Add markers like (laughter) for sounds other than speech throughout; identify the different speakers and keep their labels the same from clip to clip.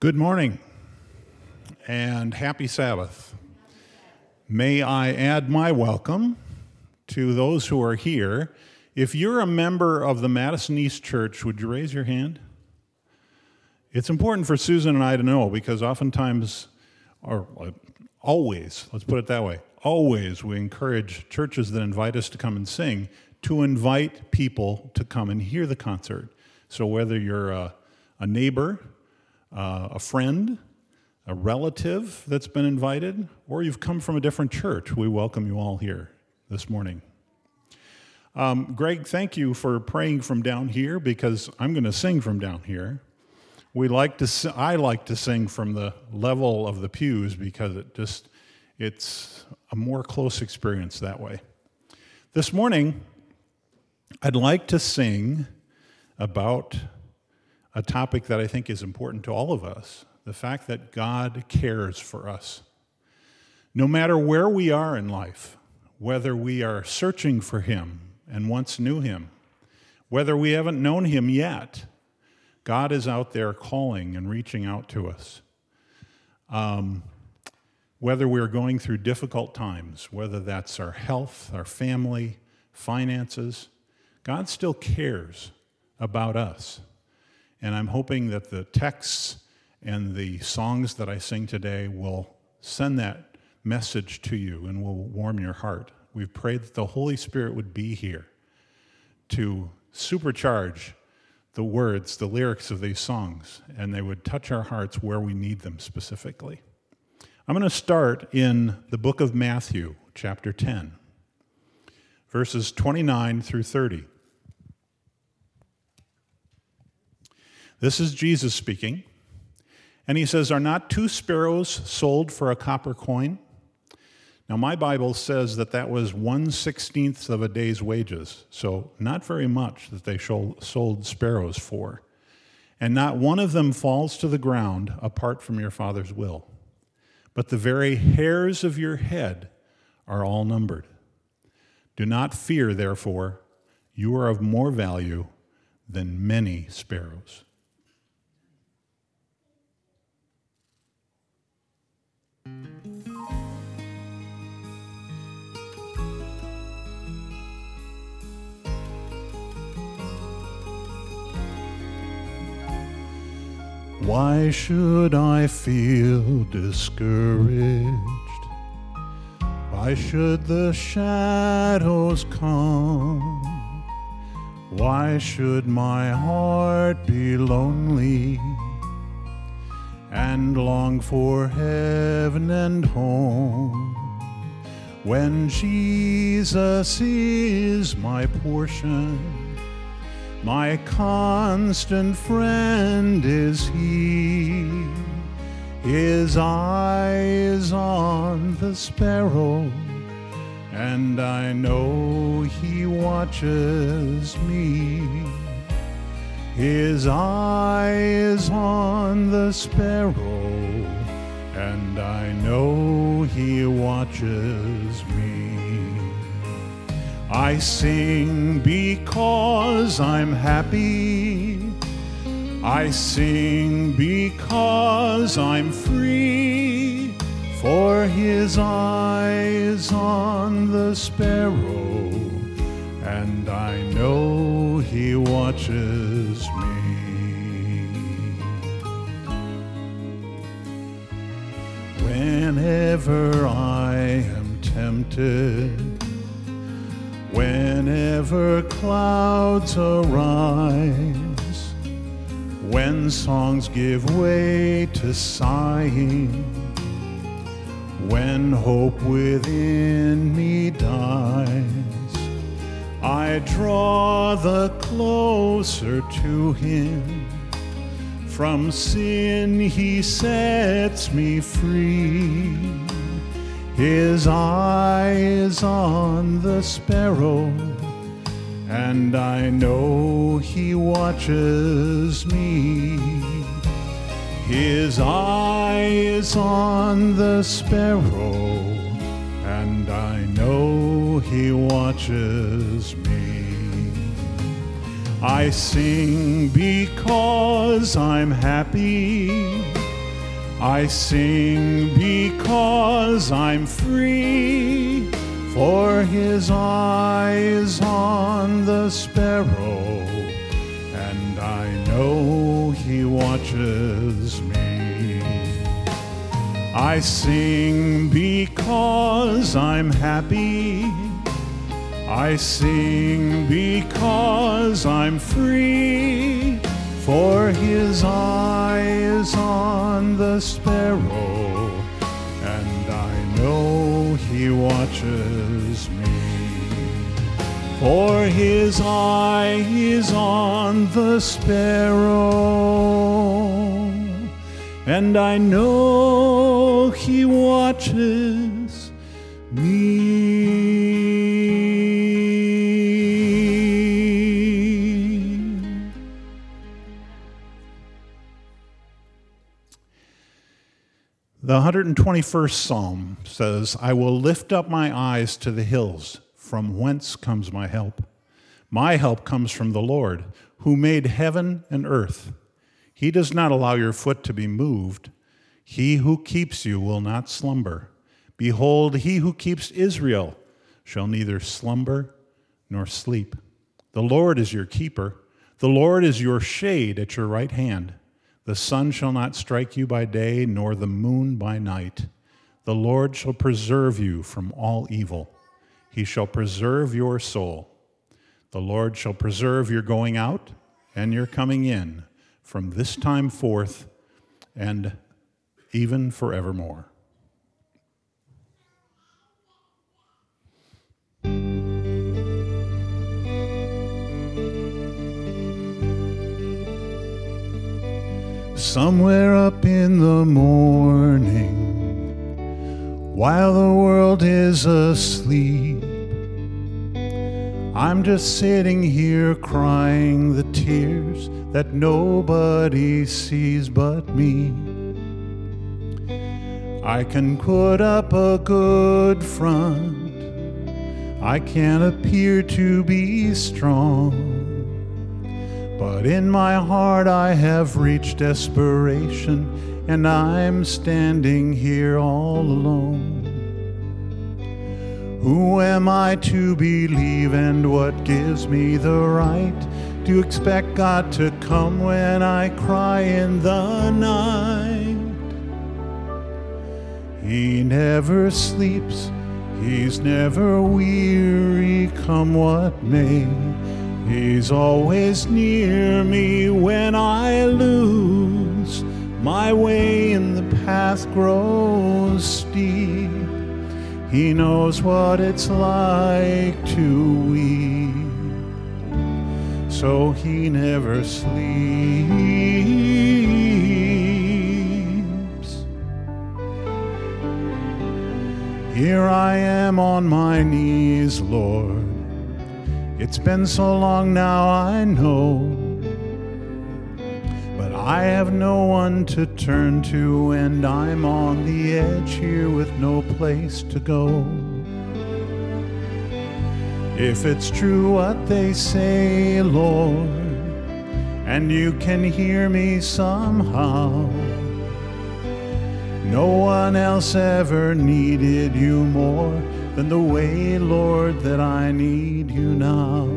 Speaker 1: Good morning and happy Sabbath. May I add my welcome to those who are here. If you're a member of the Madison East Church, would you raise your hand? It's important for Susan and I to know because oftentimes, or uh, always, let's put it that way, always we encourage churches that invite us to come and sing to invite people to come and hear the concert. So whether you're a, a neighbor, uh, a friend, a relative that's been invited, or you've come from a different church, we welcome you all here this morning. Um, Greg, thank you for praying from down here because I'm going to sing from down here. We like to, I like to sing from the level of the pews because it just, it's a more close experience that way. This morning, I'd like to sing about a topic that I think is important to all of us the fact that God cares for us. No matter where we are in life, whether we are searching for Him and once knew Him, whether we haven't known Him yet, God is out there calling and reaching out to us. Um, whether we're going through difficult times, whether that's our health, our family, finances, God still cares about us. And I'm hoping that the texts and the songs that I sing today will send that message to you and will warm your heart. We've prayed that the Holy Spirit would be here to supercharge the words, the lyrics of these songs, and they would touch our hearts where we need them specifically. I'm going to start in the book of Matthew, chapter 10, verses 29 through 30. This is Jesus speaking. And he says, Are not two sparrows sold for a copper coin? Now, my Bible says that that was one sixteenth of a day's wages, so not very much that they sold sparrows for. And not one of them falls to the ground apart from your Father's will. But the very hairs of your head are all numbered. Do not fear, therefore, you are of more value than many sparrows. Why should I feel discouraged? Why should the shadows come? Why should my heart be lonely and long for heaven and home? When Jesus is my portion my constant friend is he. His eye is on the sparrow, and I know he watches me. His eye is on the sparrow, and I know he watches me. I sing because I'm happy. I sing because I'm free. For his eyes on the sparrow, and I know he watches Whenever I am tempted, Whenever clouds arise, when songs give way to sighing, when hope within me dies, I draw the closer to Him. From sin He sets me free. His eye is on the sparrow, and I know he watches me. His eye is on the sparrow, and I know he watches me. I sing because I'm happy I sing because I'm free, for his eye is on the sparrow, and I know he watches me. I sing because I'm happy. I sing because I'm free, for his eye is on the sparrow, and I know he watches me. For his eye is on the sparrow, and I know he watches me. The 121st Psalm says, I will lift up my eyes to the hills. From whence comes my help? My help comes from the Lord, who made heaven and earth. He does not allow your foot to be moved. He who keeps you will not slumber. Behold, he who keeps Israel shall neither slumber nor sleep. The Lord is your keeper. The Lord is your shade at your right hand. The sun shall not strike you by day, nor the moon by night. The Lord shall preserve you from all evil. He shall preserve your soul. The Lord shall preserve your going out and your coming in from this time forth and even forevermore. Somewhere up in the morning, while the world is asleep, I'm just sitting here crying the tears that nobody sees but me. I can put up a good front, I can appear to be strong. But in my heart I have reached desperation, and I'm standing here all alone. Who am I to believe, and what gives me the right to expect God to come when I cry in the night? He never sleeps, he's never weary, come what may. He's always near me when I lose my way and the path grows steep. He knows what it's like to weep, so he never sleeps. Here I am on my knees, Lord. It's been so long now, I know. But I have no one to turn to, and I'm on the edge here with no place to go. If it's true what they say, Lord, and you can hear me somehow, no one else ever needed you more than the way, Lord, that I need you now.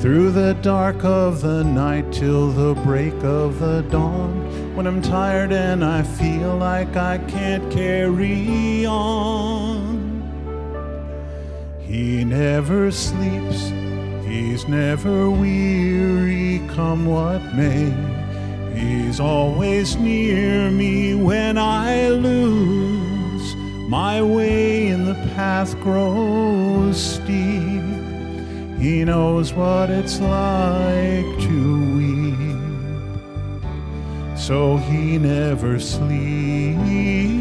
Speaker 1: Through the dark of the night till the break of the dawn, when I'm tired and I feel like I can't carry on. He never sleeps, he's never weary, come what may. He's always near me when I lose my way in the path grows steep. He knows what it's like to weep, so he never sleeps.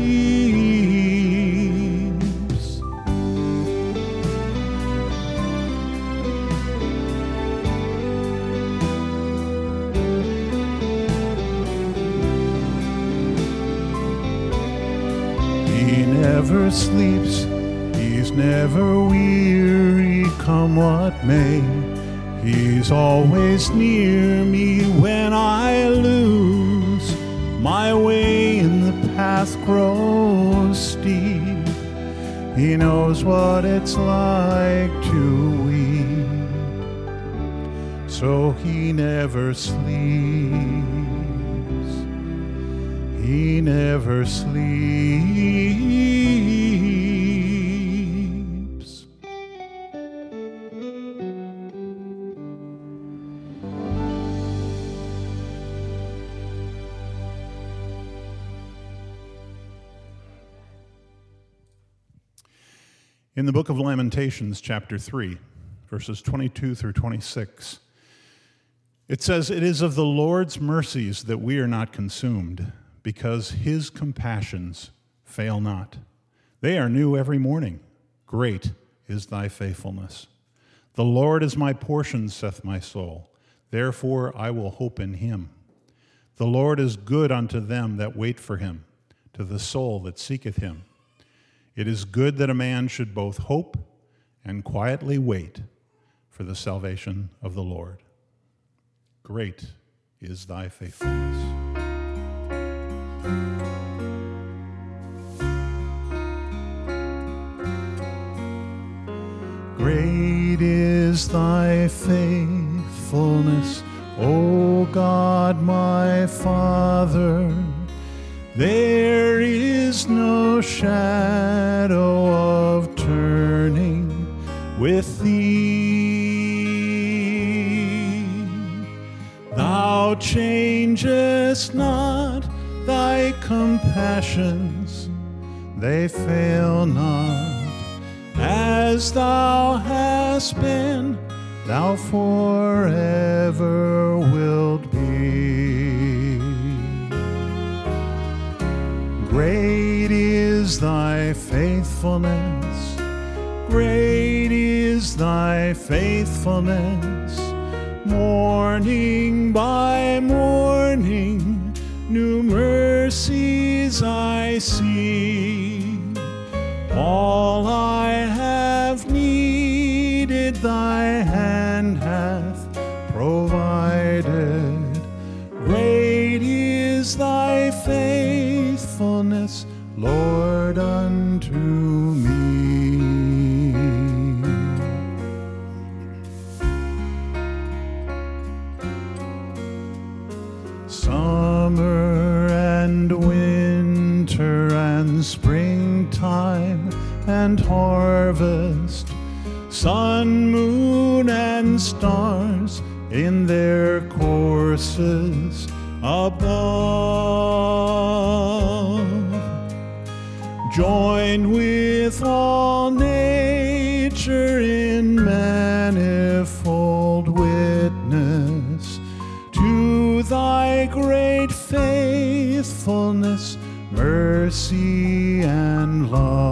Speaker 1: Never sleeps, he's never weary, come what may. He's always near me when I lose my way in the path grows steep. He knows what it's like to weep, so he never sleeps. He never sleeps. In the book of Lamentations, chapter 3, verses 22 through 26, it says, It is of the Lord's mercies that we are not consumed, because his compassions fail not. They are new every morning. Great is thy faithfulness. The Lord is my portion, saith my soul. Therefore I will hope in him. The Lord is good unto them that wait for him, to the soul that seeketh him. It is good that a man should both hope and quietly wait for the salvation of the Lord. Great is thy faithfulness. Great is thy faithfulness, O God my Father. There is no shadow of turning with thee. Thou changest not compassions, they fail not. As thou hast been, thou forever wilt be. Great is thy faithfulness, great is thy faithfulness. Morning by morning, new mercies I see. All I have needed, thy and harvest, sun, moon, and stars in their courses above. Join with all nature in manifold witness to thy great faithfulness, mercy, and love.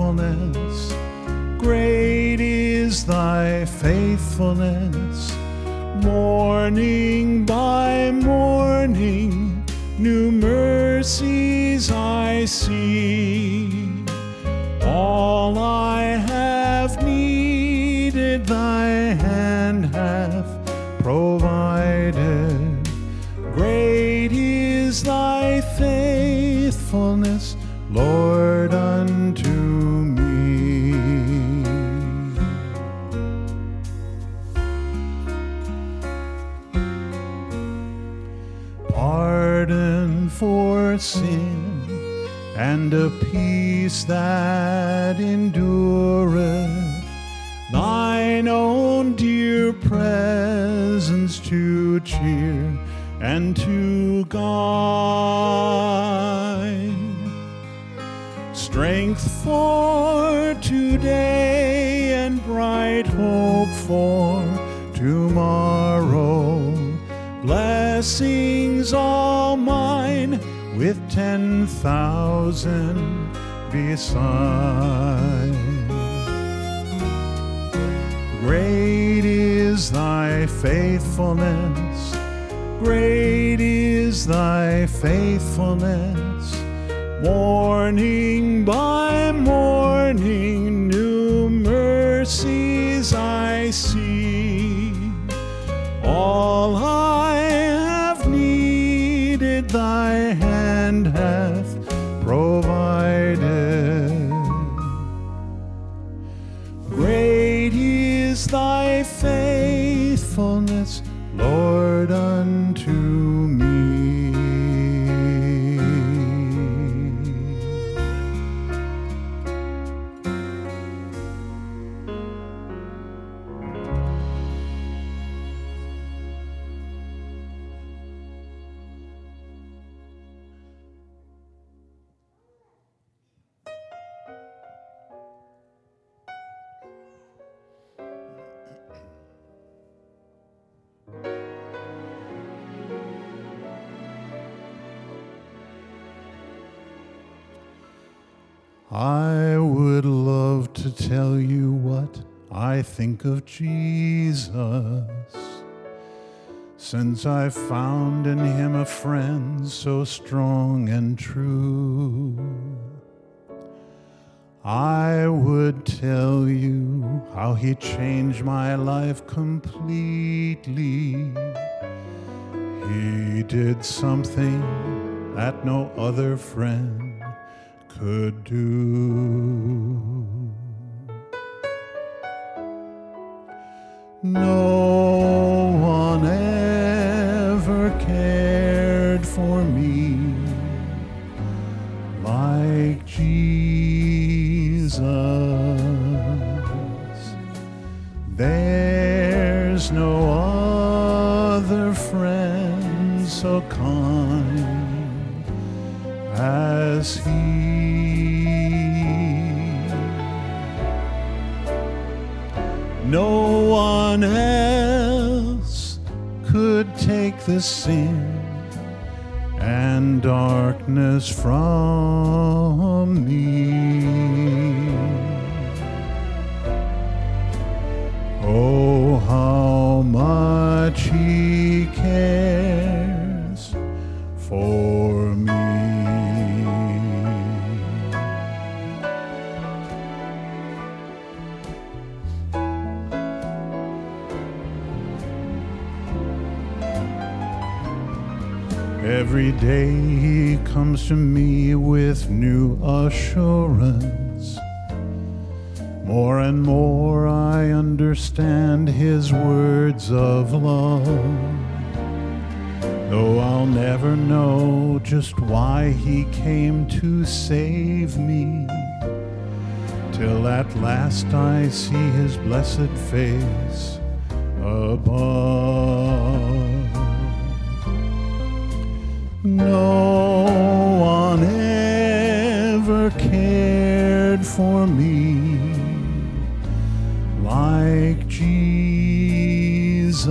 Speaker 1: Faithfulness, great is thy faithfulness. Morning and a peace that endureth. Thine own dear presence to cheer and to guide. Strength for today and bright hope for tomorrow. Blessings all ten thousand beside. Great is thy faithfulness, great is thy faithfulness. Morning by since I found in him a friend so strong and true. I would tell you how he changed my life completely. He did something that no other friend could do. No one ever as he. No one else could take the sin and darkness from me. Day he comes to me with new assurance. More and more I understand his words of love. Though I'll never know just why he came to save me, till at last I see his blessed face above. No one ever cared for me like Jesus.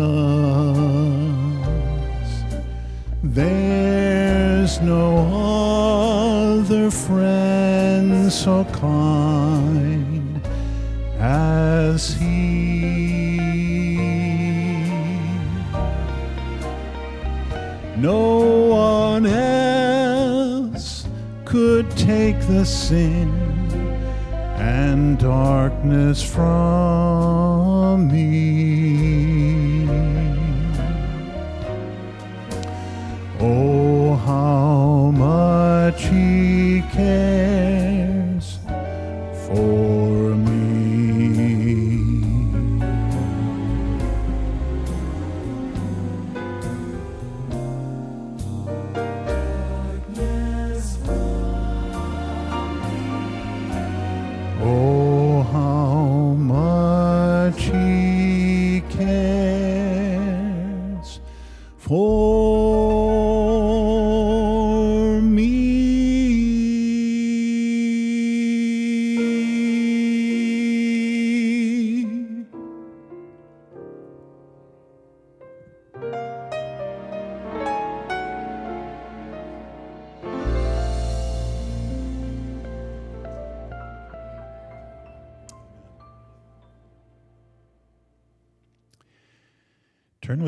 Speaker 1: There's no other friend so kind the sin and darkness from me.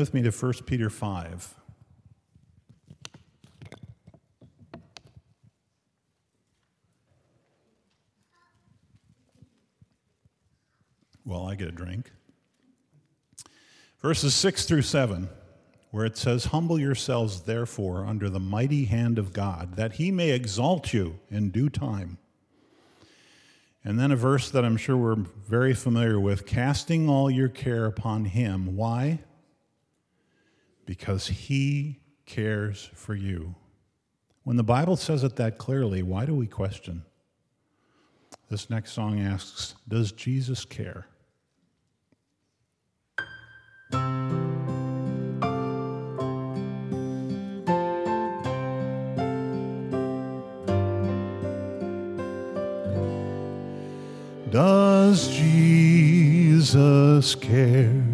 Speaker 1: With me to 1 Peter 5. Well, I get a drink. Verses 6 through 7, where it says, Humble yourselves, therefore, under the mighty hand of God, that he may exalt you in due time, And then a verse that I'm sure we're very familiar with casting all your care upon Him. Why? Because He cares for you. When the Bible says it that clearly, why do we question? This next song asks Does Jesus care? Does Jesus care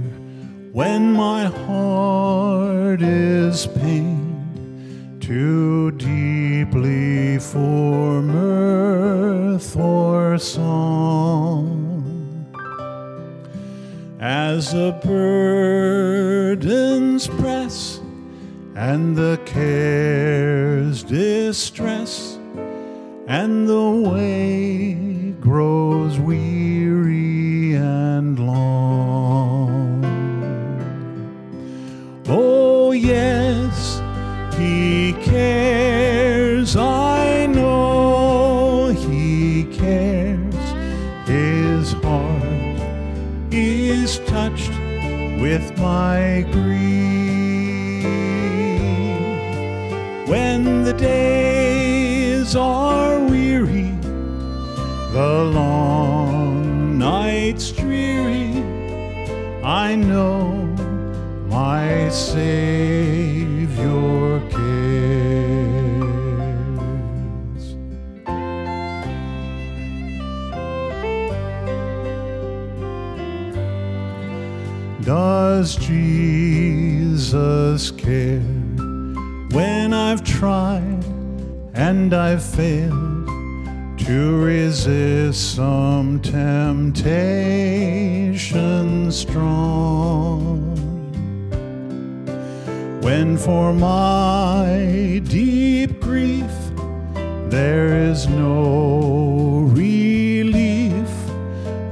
Speaker 1: when my heart is pained too deeply for mirth or song? As the burdens press and the cares distress and the way failed to resist some temptation strong? When for my deep grief there is no relief,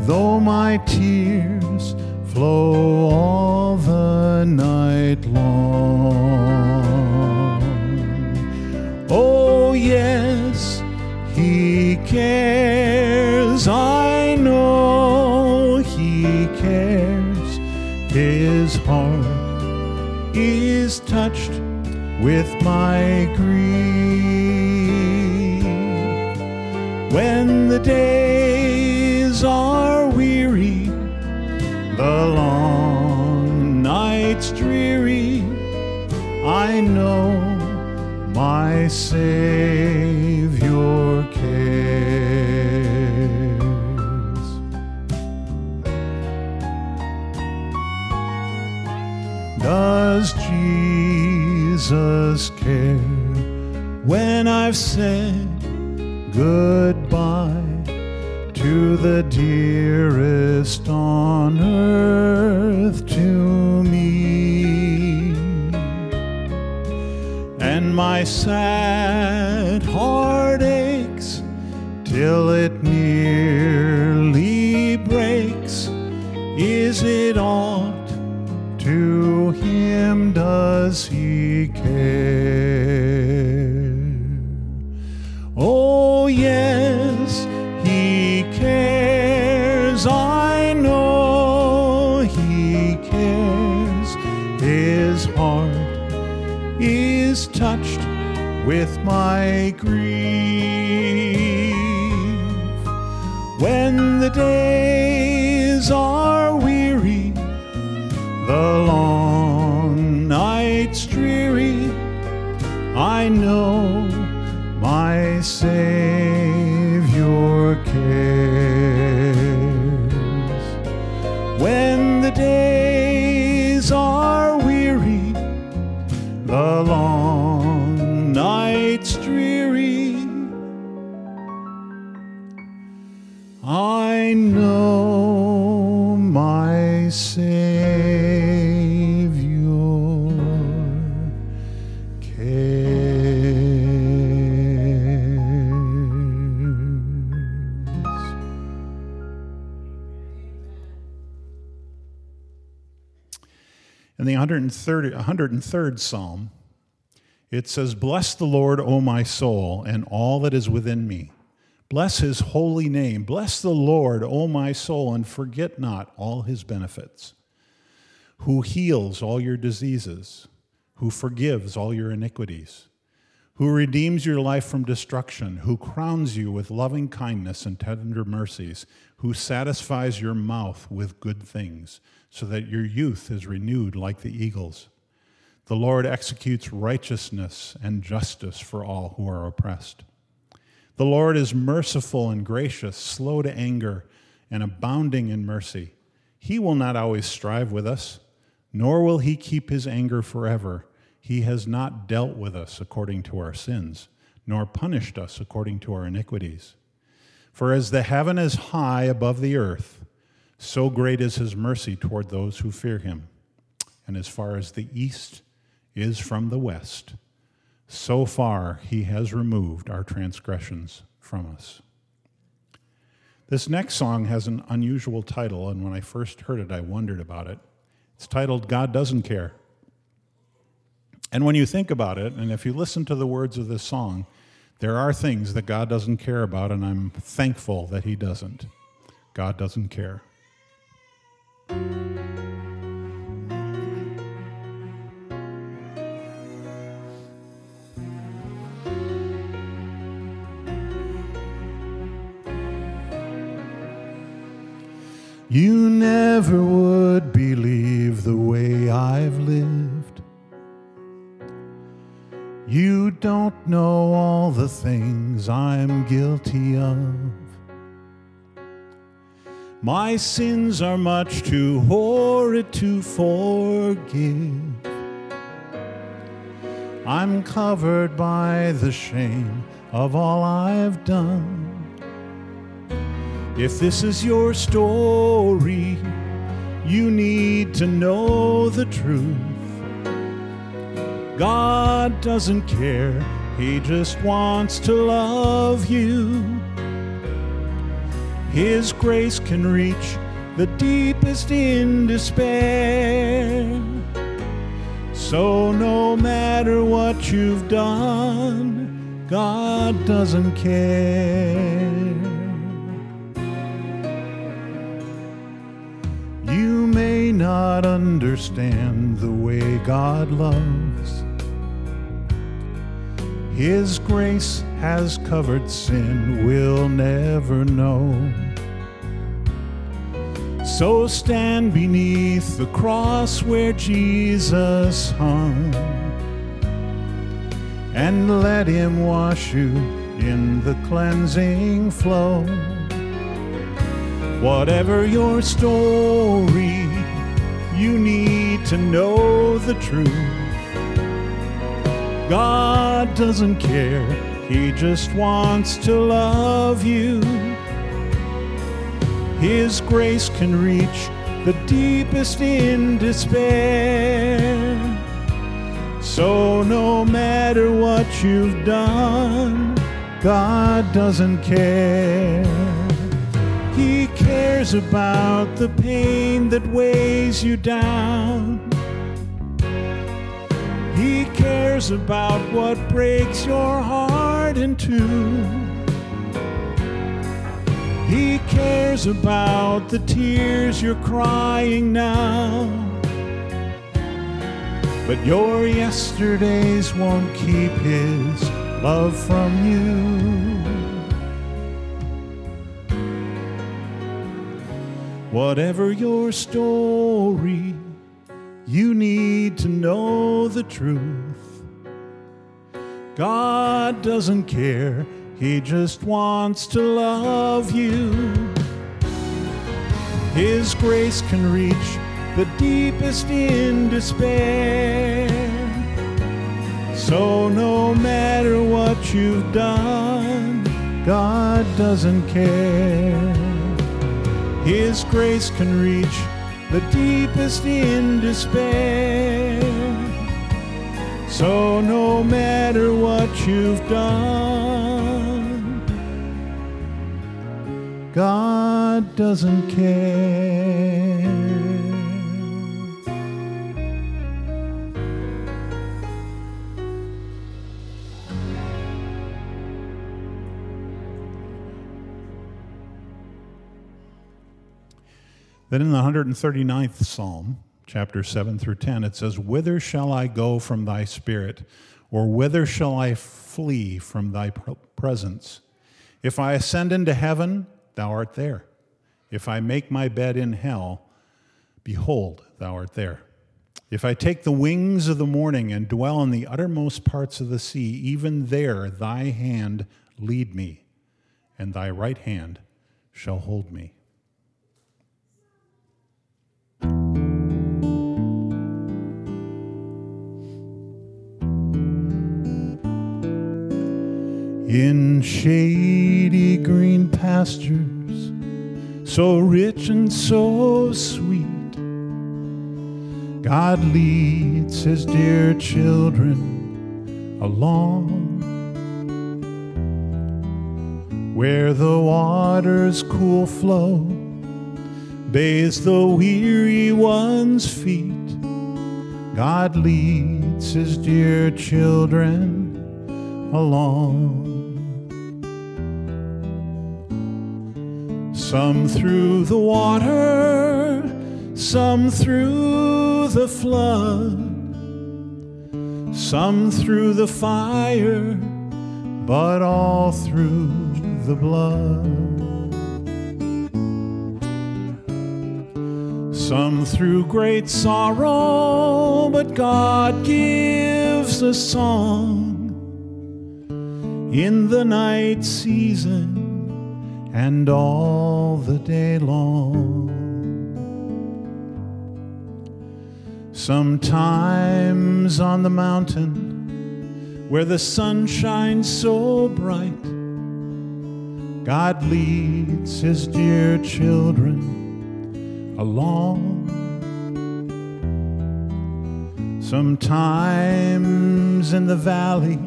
Speaker 1: though my tears flow cares, I know He cares. His heart is touched with my grief. When the days are weary, the long nights dreary, I know my Savior Does Jesus care when I've said goodbye to the dearest on earth to me? And my sad heart aches till it nearly breaks. Is it my Savior cares. In the 103rd, 103rd Psalm, it says, Bless the Lord, O my soul, and all that is within me. Bless his holy name. Bless the Lord, O my soul, and forget not all his benefits, who heals all your diseases, who forgives all your iniquities, who redeems your life from destruction, who crowns you with loving kindness and tender mercies, who satisfies your mouth with good things, so that your youth is renewed like the eagles. The Lord executes righteousness and justice for all who are oppressed. The Lord is merciful and gracious, slow to anger, and abounding in mercy. He will not always strive with us, nor will he keep his anger forever. He has not dealt with us according to our sins, nor punished us according to our iniquities. For as the heaven is high above the earth, so great is his mercy toward those who fear him. And as far as the east is from the west, so far, he has removed our transgressions from us. This next song has an unusual title, and when I first heard it, I wondered about it. It's titled God Doesn't Care. And when you think about it, and if you listen to the words of this song, there are things that God doesn't care about, and I'm thankful that He doesn't. God doesn't care. You never would believe the way I've lived. You don't know all the things I'm guilty of. My sins are much too horrid to forgive. I'm covered by the shame of all I've done. If this is your story, you need to know the truth. God doesn't care, He just wants to love you. His grace can reach the deepest in despair. So, no matter what you've done, God doesn't care. Not understand the way God loves. His grace has covered sin we'll never know. So stand beneath the cross where Jesus hung and let him wash you in the cleansing flow. Whatever your story, you need to know the truth. God doesn't care, He just wants to love you. His grace can reach the deepest in despair. So, no matter what you've done, God doesn't care. He cares about the pain that weighs you down. He cares about what breaks your heart in two. He cares about the tears you're crying now. But your yesterdays won't keep his love from you. Whatever your story, you need to know the truth. God doesn't care, He just wants to love you. His grace can reach the deepest in despair. So, no matter what you've done, God doesn't care. His grace can reach the deepest in despair. So, no matter what you've done, God doesn't care. Then in the 139th Psalm, chapter 7 through 10, it says, Whither shall I go from thy spirit, or whither shall I flee from thy presence? If I ascend into heaven, thou art there. If I make my bed in hell, behold, thou art there. If I take the wings of the morning and dwell in the uttermost parts of the sea, even there thy hand lead me, and thy right hand shall hold me. In shady green pastures, so rich and so sweet God leads his dear children along where the water's cool flow bathes the weary one's feet. God leads his dear children along. Some through the water, some through the flood, some through the fire, but all through the blood. Some through great sorrow, but God gives a song in the night season and all the day long. Sometimes on the mountain where the sun shines so bright, God leads his dear children along. Sometimes in the valley,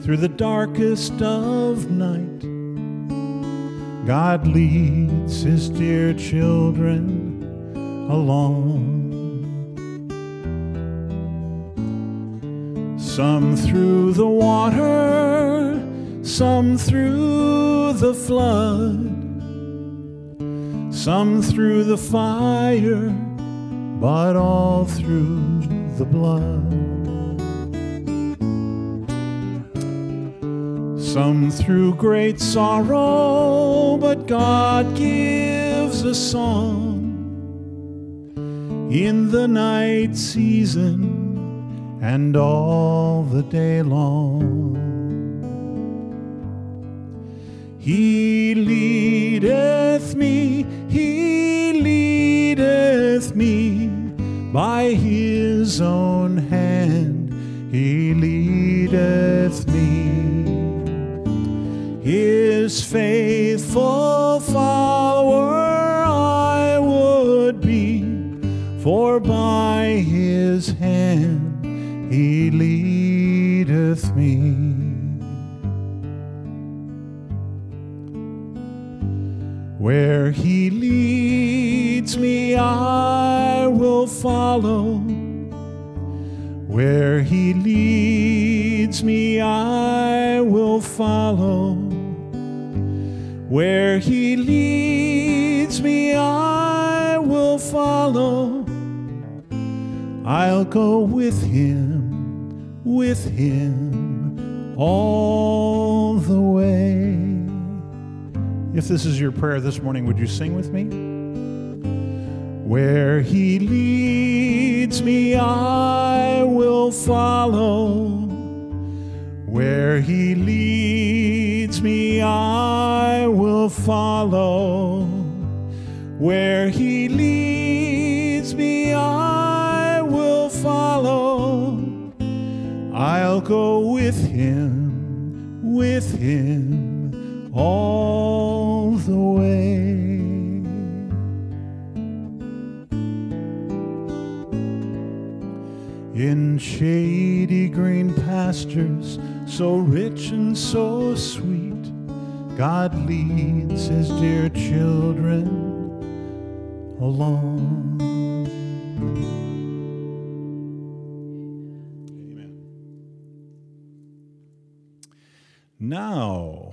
Speaker 1: through the darkest of night, God leads his dear children along. Some through the water, some through the flood, some through the fire, but all through the blood. Some through great sorrow, but God gives a song in the night season and all the day long. He leadeth me, he leadeth me by his own hand, he leadeth. His faithful follower I would be, for by his hand he leadeth me. Where he leads me, I will follow. Where he leads me, I will follow. Where he leads me, I will follow. I'll go with him, with him all the way. If this is your prayer this morning, would you sing with me? Where he leads me, I will follow. Where he leads me, I will follow. Where he leads me, I will follow. I'll go with him, with him all the way. In shady green pastures, so rich and so sweet, God leads his dear children along. Amen. Now,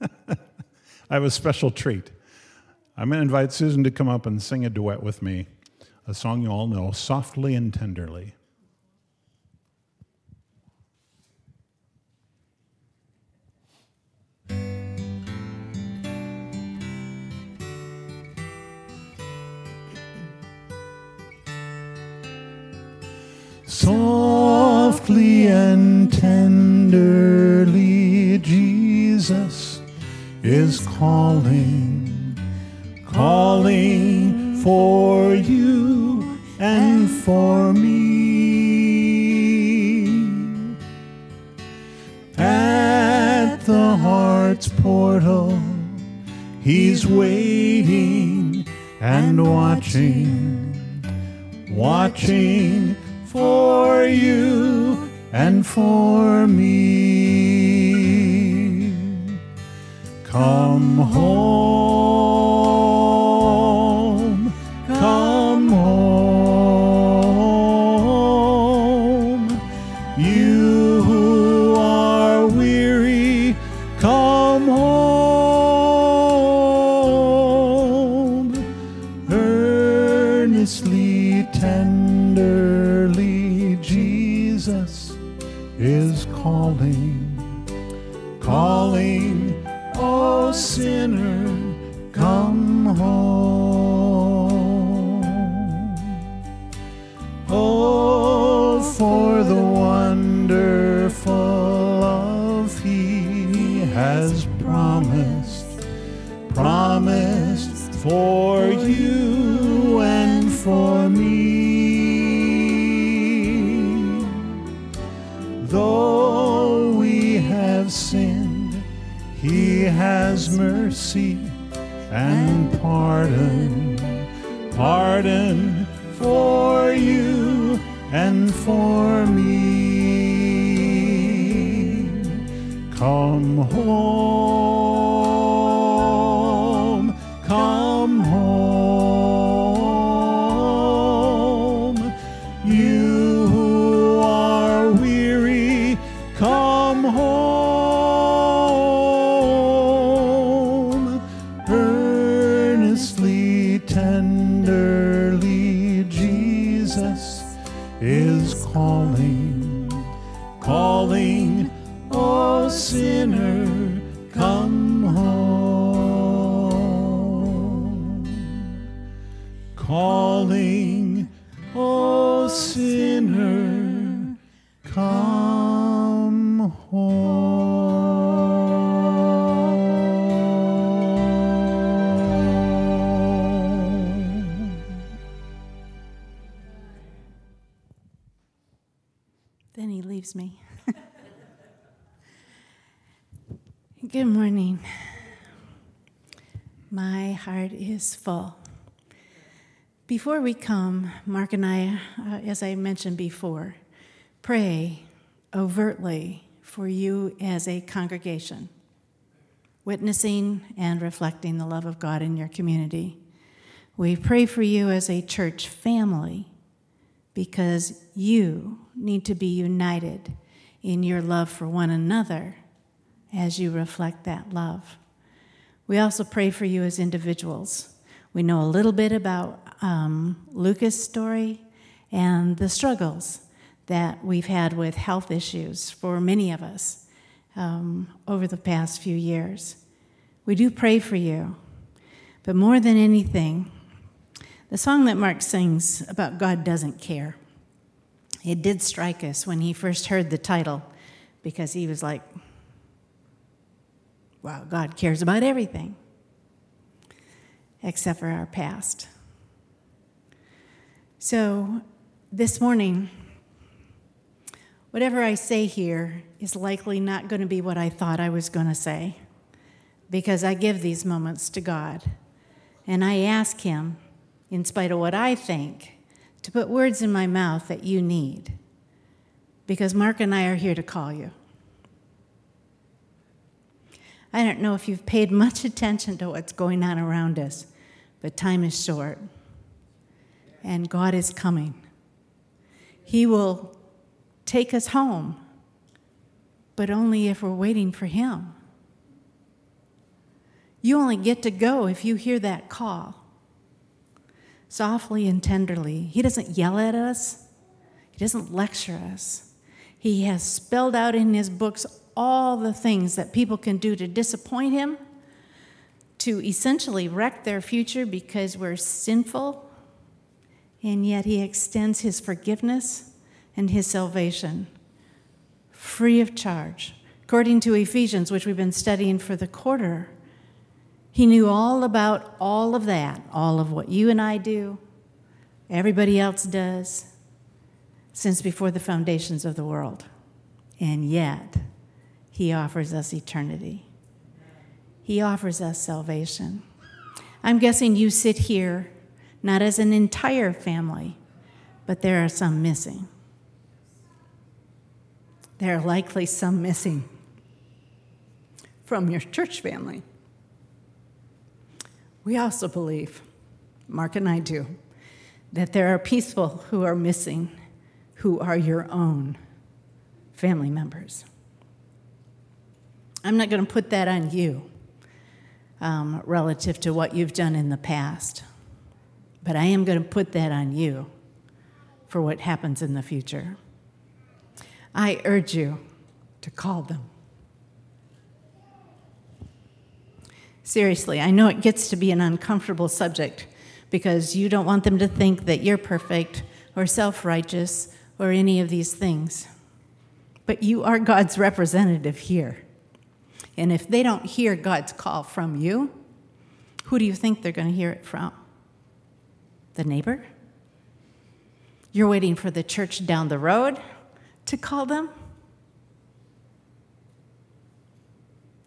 Speaker 1: (laughs) I have a special treat. I'm going to invite Susan to come up and sing a duet with me, a song you all know, Softly and Tenderly. Softly and tenderly, Jesus is calling, calling for you and for me. At the heart's portal, He's waiting and watching, watching for you and for me. Come home,
Speaker 2: morning. My heart is full. Before we come, Mark and I, uh, as I mentioned before, pray overtly for you as a congregation, witnessing and reflecting the love of God in your community. We pray for you as a church family because you need to be united in your love for one another as you reflect that love. We also pray for you as individuals. We know a little bit about um, Lucas' story and the struggles that we've had with health issues for many of us um, over the past few years. We do pray for you, but more than anything, the song that Mark sings about God doesn't care. It did strike us when he first heard the title because he was like, wow, God cares about everything except for our past. So this morning, whatever I say here is likely not going to be what I thought I was going to say because I give these moments to God and I ask Him, in spite of what I think, to put words in my mouth that you need because Mark and I are here to call you. I don't know if you've paid much attention to what's going on around us, but time is short. And God is coming. He will take us home, but only if we're waiting for Him. You only get to go if you hear that call. Softly and tenderly. He doesn't yell at us, He doesn't lecture us. He has spelled out in His books all the things that people can do to disappoint Him, to essentially wreck their future because we're sinful, and yet He extends His forgiveness and His salvation free of charge. According to Ephesians, which we've been studying for the quarter, he knew all about all of that, all of what you and I do, everybody else does, since before the foundations of the world. And yet, he offers us eternity. He offers us salvation. I'm guessing you sit here not as an entire family, but there are some missing. There are likely some missing from your church family. We also believe, Mark and I do, that there are people who are missing who are your own family members. I'm not going to put that on you um, relative to what you've done in the past, but I am going to put that on you for what happens in the future. I urge you to call them. Seriously, I know it gets to be an uncomfortable subject because you don't want them to think that you're perfect or self righteous or any of these things. But you are God's representative here. And if they don't hear God's call from you, who do you think they're going to hear it from? The neighbor? You're waiting for the church down the road to call them?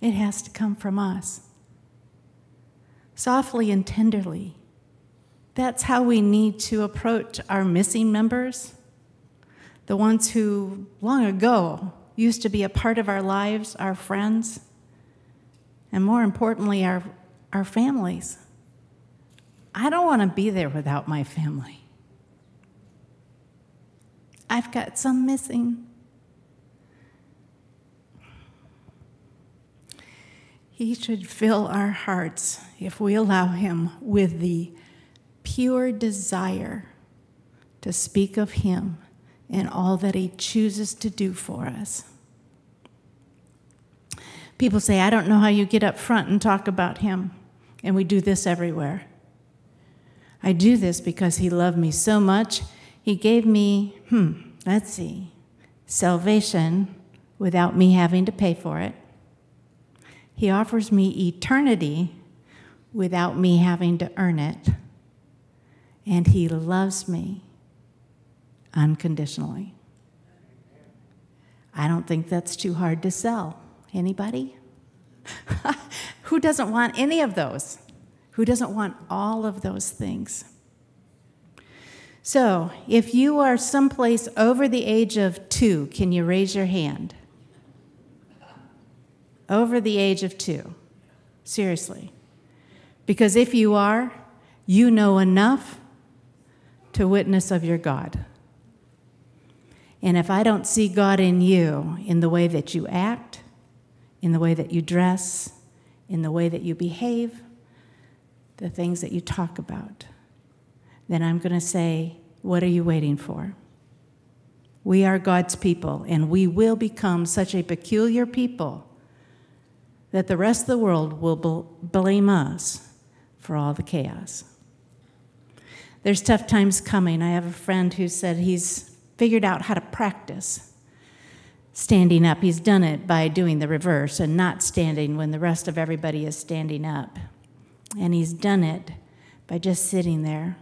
Speaker 2: It has to come from us. Softly and tenderly. That's how we need to approach our missing members, the ones who long ago used to be a part of our lives, our friends, and more importantly, our, our families. I don't want to be there without my family. I've got some missing. He should fill our hearts if we allow Him with the pure desire to speak of Him and all that He chooses to do for us. People say, I don't know how you get up front and talk about Him. And we do this everywhere. I do this because He loved me so much he gave me, hmm, let's see, salvation without me having to pay for it. He offers me eternity without me having to earn it. And He loves me unconditionally. I don't think that's too hard to sell. Anybody? (laughs) Who doesn't want any of those? Who doesn't want all of those things? So, if you are someplace over the age of two, can you raise your hand? Over the age of two. Seriously. Because if you are, you know enough to witness of your God. And if I don't see God in you, in the way that you act, in the way that you dress, in the way that you behave, the things that you talk about, then I'm going to say, What are you waiting for? We are God's people, and we will become such a peculiar people that the rest of the world will blame us for all the chaos. There's tough times coming. I have a friend who said he's figured out how to practice standing up. He's done it by doing the reverse and not standing when the rest of everybody is standing up. And he's done it by just sitting there.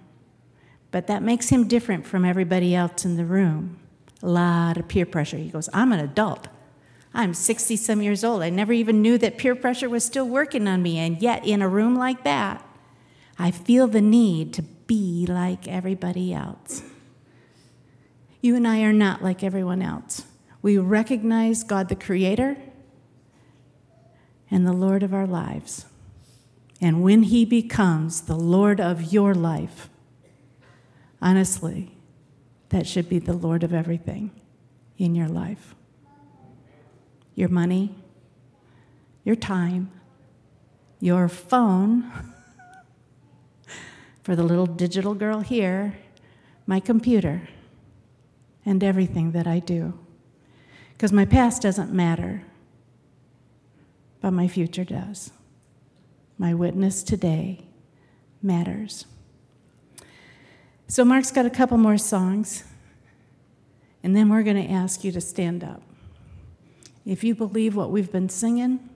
Speaker 2: But that makes him different from everybody else in the room. A lot of peer pressure. He goes, I'm an adult. I'm 60 some years old. I never even knew that peer pressure was still working on me. And yet, in a room like that, I feel the need to be like everybody else. You and I are not like everyone else. We recognize God the Creator and the Lord of our lives. And when He becomes the Lord of your life, honestly, that should be the Lord of everything in your life your money, your time, your phone, (laughs) for the little digital girl here, my computer, and everything that I do. Because my past doesn't matter, but my future does. My witness today matters. So, Mark's got a couple more songs, and then we're going to ask you to stand up. If you believe what we've been singing,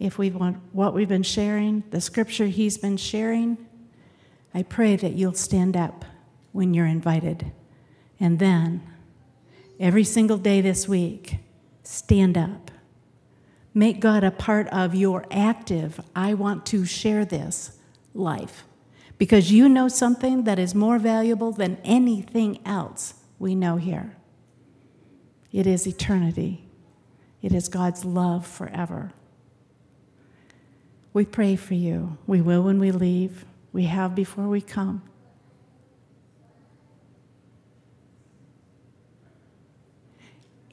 Speaker 2: if we want what we've been sharing, the scripture he's been sharing, I pray that you'll stand up when you're invited. And then, every single day this week, stand up. Make God a part of your active, I want to share this life. Because you know something that is more valuable than anything else we know here. It is eternity, it is God's love forever. We pray for you. We will when we leave, we have before we come.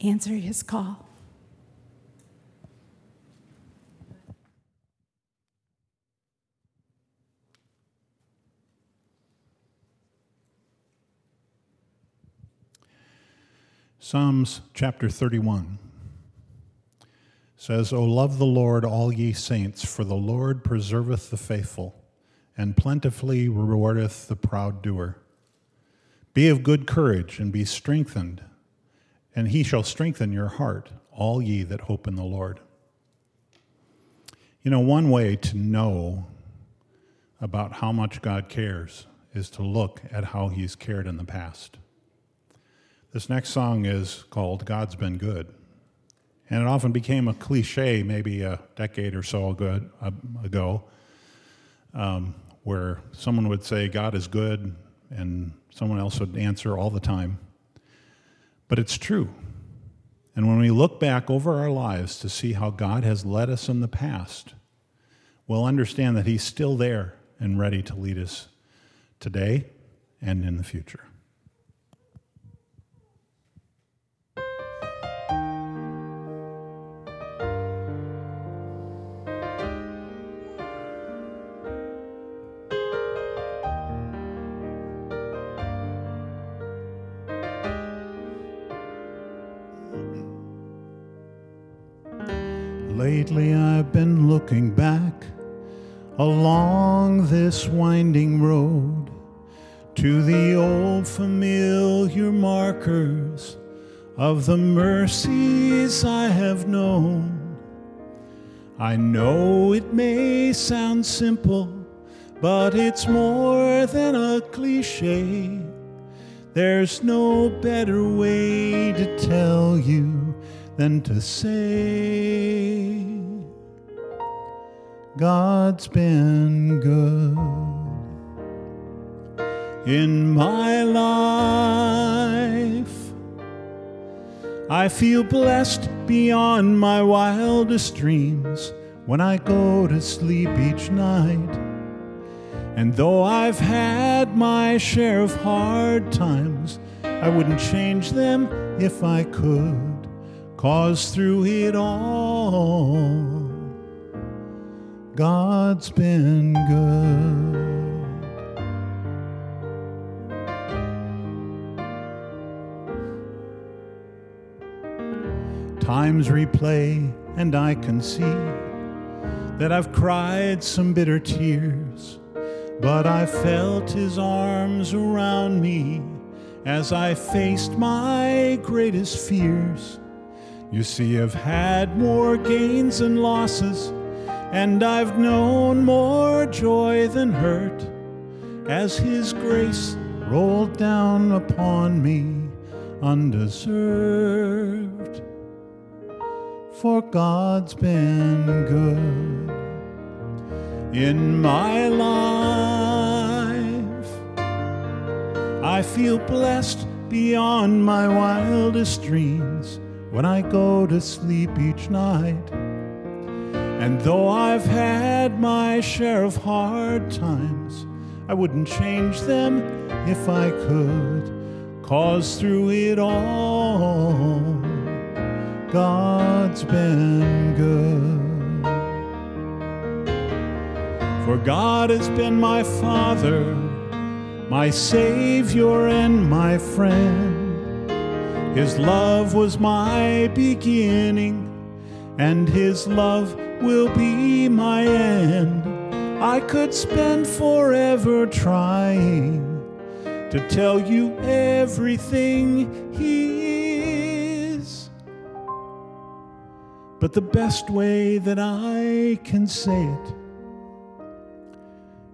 Speaker 2: Answer his call.
Speaker 1: Psalms chapter 31 says, O love the Lord, all ye saints, for the Lord preserveth the faithful, and plentifully rewardeth the proud doer. Be of good courage, and be strengthened, and he shall strengthen your heart, all ye that hope in the Lord. You know, one way to know about how much God cares is to look at how he's cared in the past. This next song is called God's Been Good. And it often became a cliche maybe a decade or so ago, um, where someone would say, God is good, and someone else would answer all the time. But it's true. And when we look back over our lives to see how God has led us in the past, we'll understand that He's still there and ready to lead us today and in the future. Looking back along this winding road to the old familiar markers of the mercies I have known. I know it may sound simple, but it's more than a cliche. There's no better way to tell you than to say, God's been good in my life. I feel blessed beyond my wildest dreams when I go to sleep each night. And though I've had my share of hard times, I wouldn't change them if I could. Cause through it all, God's been good. Times replay, and I can see that I've cried some bitter tears, but I felt His arms around me as I faced my greatest fears. You see, I've had more gains and losses, and I've known more joy than hurt as His grace rolled down upon me undeserved. For God's been good in my life. I feel blessed beyond my wildest dreams when I go to sleep each night. And though I've had my share of hard times, I wouldn't change them if I could. Cause through it all, God's been good. For God has been my Father, my Savior, and my friend. His love was my beginning, and His love will be my end. I could spend forever trying to tell you everything He is. But the best way that I can say it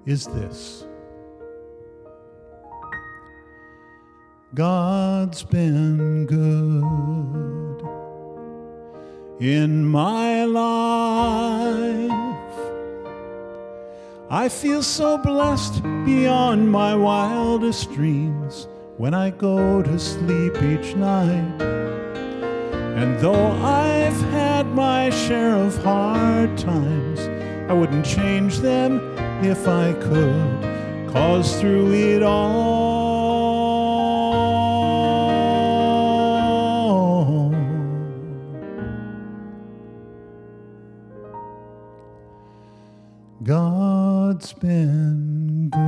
Speaker 1: is this God's been good in my life. I feel so blessed beyond my wildest dreams when I go to sleep each night. And though I've had my share of hard times, I wouldn't change them if I could, cause through it all, God's been good.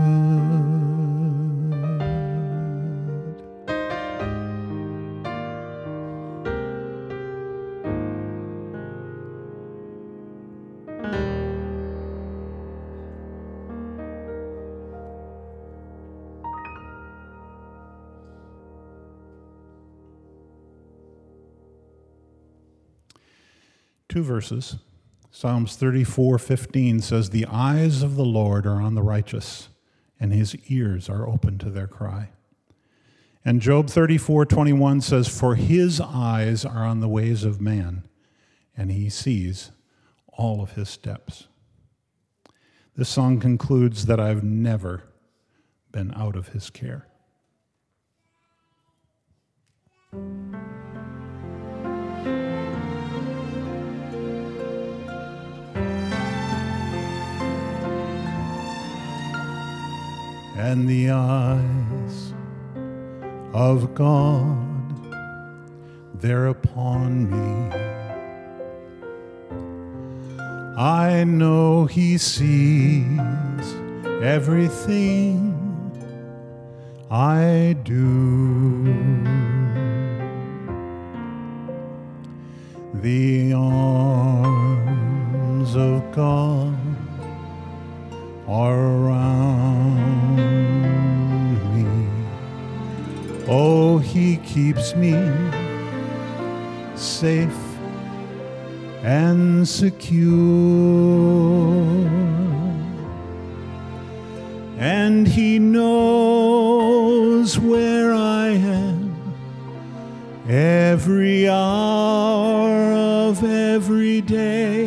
Speaker 1: Two verses. Psalms 34:15 says the eyes of the Lord are on the righteous and his ears are open to their cry. And Job 34:21 says for his eyes are on the ways of man and he sees all of his steps. This song concludes that I've never been out of his care. And the eyes of God, they're upon me. I know He sees everything I do. The arms of God are around Oh, He keeps me safe and secure. And He knows where I am every hour of every day.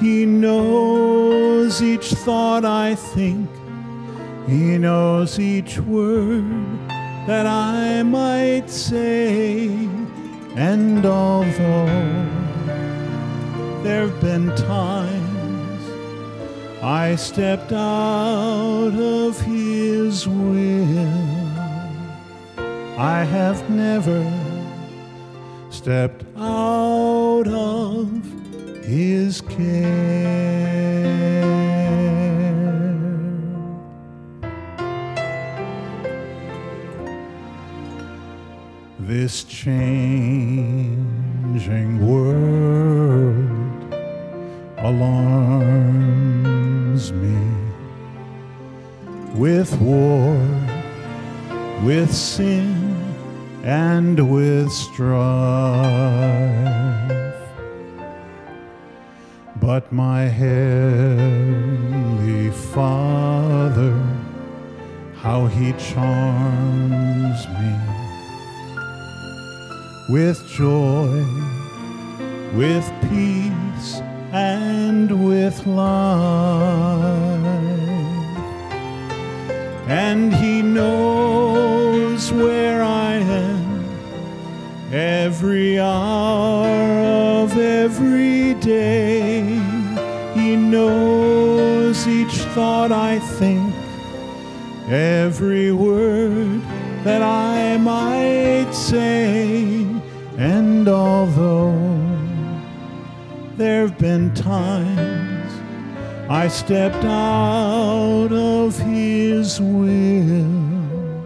Speaker 1: He knows each thought I think. He knows each word that I might say. And although there have been times I stepped out of His will, I have never stepped out of His care. This changing world alarms me with war, with sin, and with strife. But my heavenly Father, how he charms me with joy, with peace, and with life. And he knows where I am every hour of every day. He knows each thought I think, every word that I might say. Although there have been times I stepped out of His will.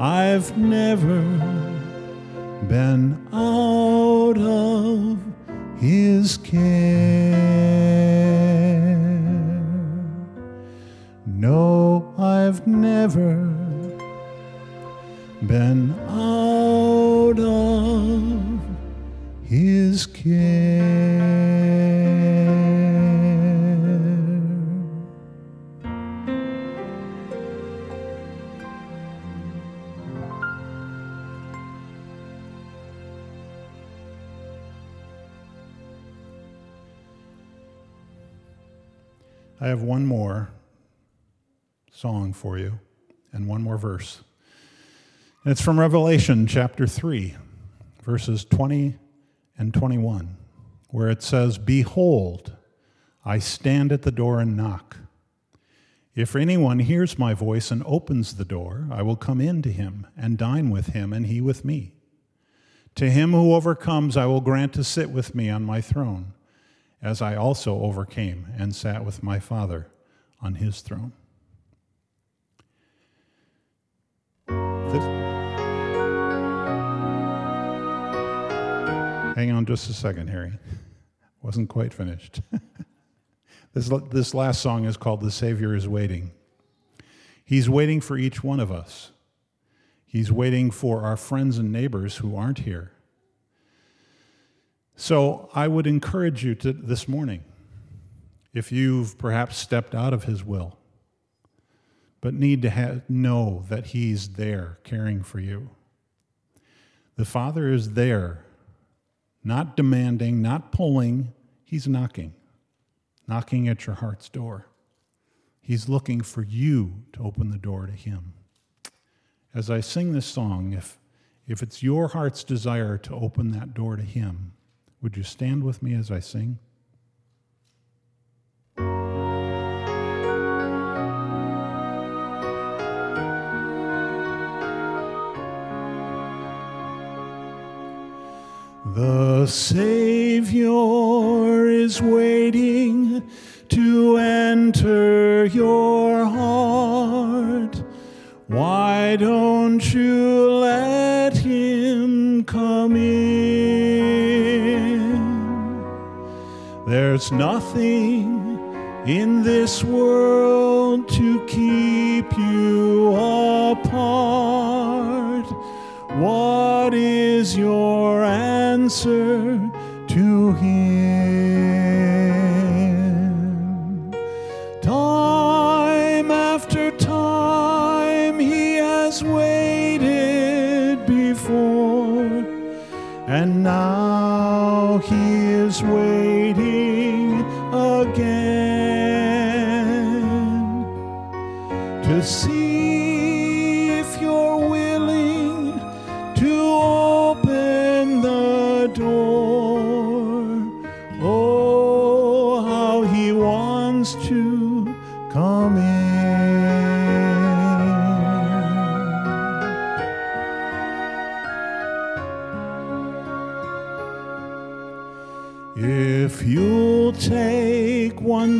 Speaker 1: I've never been out of His care. No, I've never been song for you and one more verse. And it's from Revelation chapter 3, verses 20 and 21, where it says, Behold, I stand at the door and knock. If anyone hears my voice and opens the door, I will come in to him and dine with him, and he with me. To him who overcomes, I will grant to sit with me on my throne as I also overcame and sat with my Father on his throne. Hang on just a second, Harry. Wasn't quite finished. (laughs) this, this last song is called The Savior is Waiting. He's waiting for each one of us. He's waiting for our friends and neighbors who aren't here. So I would encourage you to this morning, if you've perhaps stepped out of His will, but need to have, know that He's there caring for you. The Father is there, not demanding, not pulling, He's knocking, knocking at your heart's door. He's looking for you to open the door to Him. As I sing this song, if, if it's your heart's desire to open that door to Him, would you stand with me as I sing? The Savior is waiting to enter your heart. Why don't you let him come in? There's nothing in this world to keep you apart. What is your answer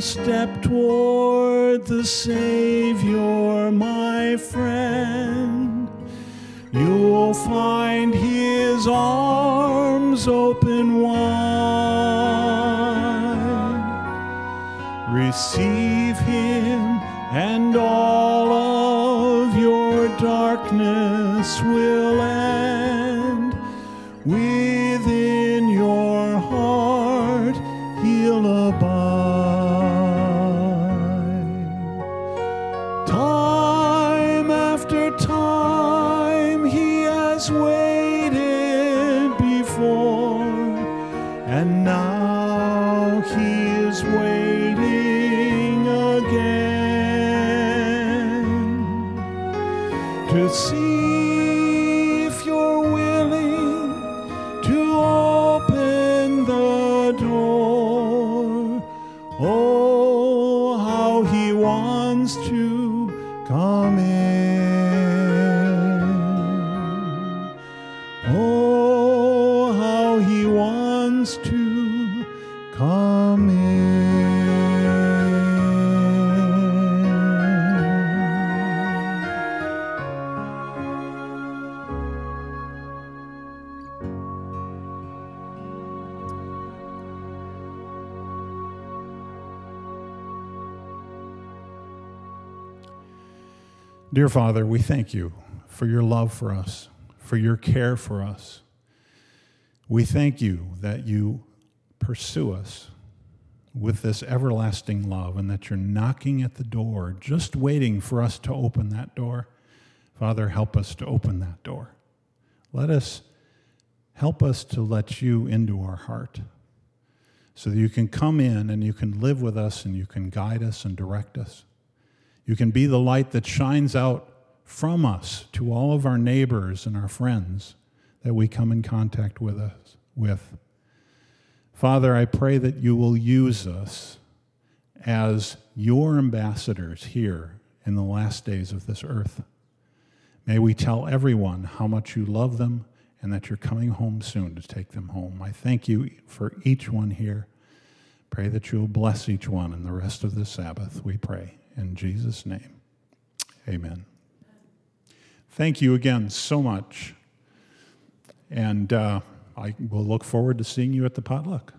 Speaker 1: step toward the Savior, my friend, you'll find his arms open wide. Receive wants to come in. Dear Father, we thank you for your love for us, for your care for us. We thank you that you pursue us with this everlasting love and that you're knocking at the door, just waiting for us to open that door. Father, help us to open that door. Let us help us to let you into our heart so that you can come in and you can live with us and you can guide us and direct us. You can be the light that shines out from us to all of our neighbors and our friends that we come in contact with us with. Father, I pray that you will use us as your ambassadors here in the last days of this earth. May we tell everyone how much you love them and that you're coming home soon to take them home. I thank you for each one here. Pray that you'll bless each one in the rest of the Sabbath, we pray. In Jesus' name, amen. Thank you again so much. And uh, I will look forward to seeing you at the potluck.